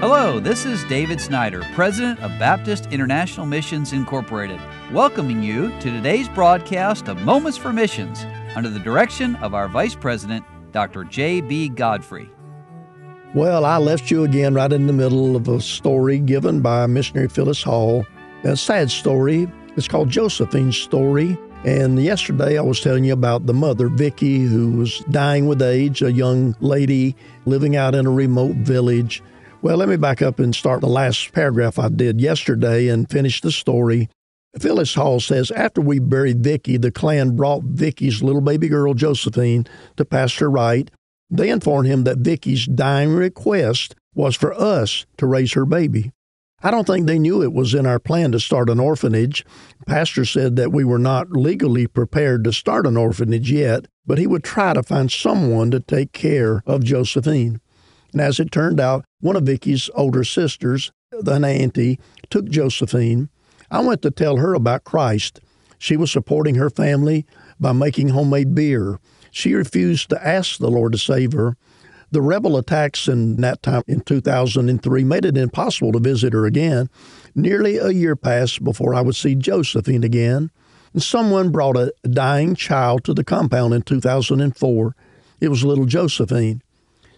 Hello, this is David Snyder, President of Baptist International Missions Incorporated, welcoming you to today's broadcast of Moments for Missions under the direction of our Vice President, Dr. J.B. Godfrey. Well, I left you again right in the middle of a story given by missionary Phyllis Hall. A sad story. It's called Josephine's Story. And yesterday I was telling you about the mother, Vicky, who was dying with AIDS, a young lady living out in a remote village. Well, let me back up and start the last paragraph I did yesterday and finish the story. Phyllis Hall says after we buried Vicky, the clan brought Vicky's little baby girl Josephine to Pastor Wright. They informed him that Vicky's dying request was for us to raise her baby. I don't think they knew it was in our plan to start an orphanage. Pastor said that we were not legally prepared to start an orphanage yet, but he would try to find someone to take care of Josephine. And as it turned out, one of Vicky's older sisters, an auntie, took Josephine. I went to tell her about Christ. She was supporting her family by making homemade beer. She refused to ask the Lord to save her. The rebel attacks in that time in 2003 made it impossible to visit her again. Nearly a year passed before I would see Josephine again. And someone brought a dying child to the compound in 2004. It was little Josephine.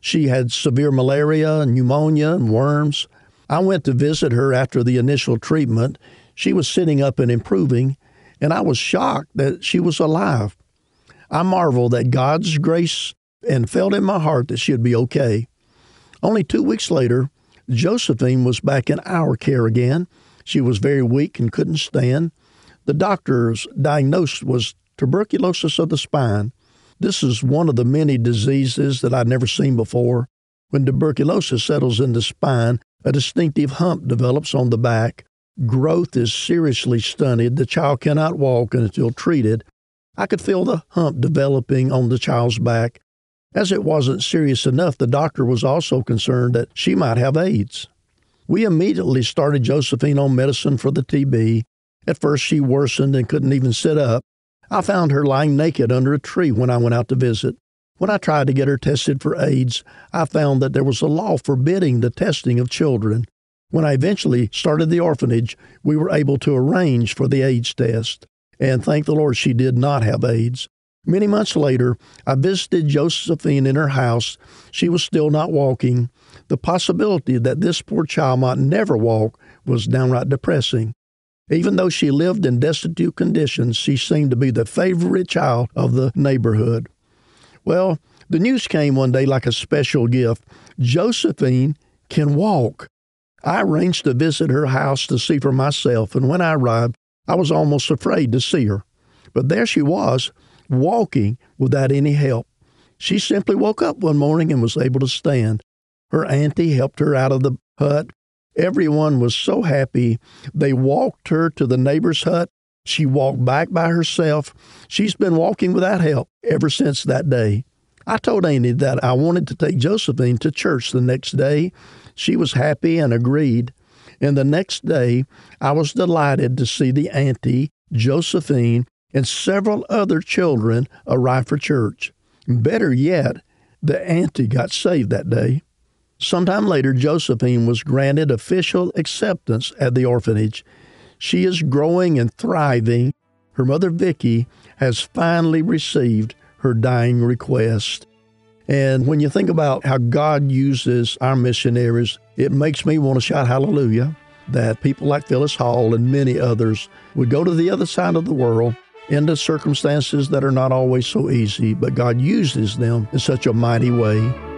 She had severe malaria, and pneumonia, and worms. I went to visit her after the initial treatment. She was sitting up and improving, and I was shocked that she was alive. I marveled at God's grace and felt in my heart that she'd be okay. Only two weeks later, Josephine was back in our care again. She was very weak and couldn't stand. The doctor's diagnosis was tuberculosis of the spine. This is one of the many diseases that I'd never seen before. When tuberculosis settles in the spine, a distinctive hump develops on the back. Growth is seriously stunted. The child cannot walk until treated. I could feel the hump developing on the child's back. As it wasn't serious enough, the doctor was also concerned that she might have AIDS. We immediately started Josephine on medicine for the TB. At first, she worsened and couldn't even sit up. I found her lying naked under a tree when I went out to visit. When I tried to get her tested for AIDS, I found that there was a law forbidding the testing of children. When I eventually started the orphanage, we were able to arrange for the AIDS test. And thank the Lord she did not have AIDS. Many months later, I visited Josephine in her house. She was still not walking. The possibility that this poor child might never walk was downright depressing. Even though she lived in destitute conditions, she seemed to be the favorite child of the neighborhood. Well, the news came one day like a special gift. Josephine can walk. I arranged to visit her house to see for myself, and when I arrived, I was almost afraid to see her. But there she was, walking without any help. She simply woke up one morning and was able to stand. Her auntie helped her out of the hut. Everyone was so happy. They walked her to the neighbor's hut. She walked back by herself. She's been walking without help ever since that day. I told Auntie that I wanted to take Josephine to church the next day. She was happy and agreed. And the next day, I was delighted to see the auntie, Josephine, and several other children arrive for church. Better yet, the auntie got saved that day. Sometime later, Josephine was granted official acceptance at the orphanage. She is growing and thriving. Her mother, Vicky, has finally received her dying request. And when you think about how God uses our missionaries, it makes me want to shout hallelujah that people like Phyllis Hall and many others would go to the other side of the world into circumstances that are not always so easy, but God uses them in such a mighty way.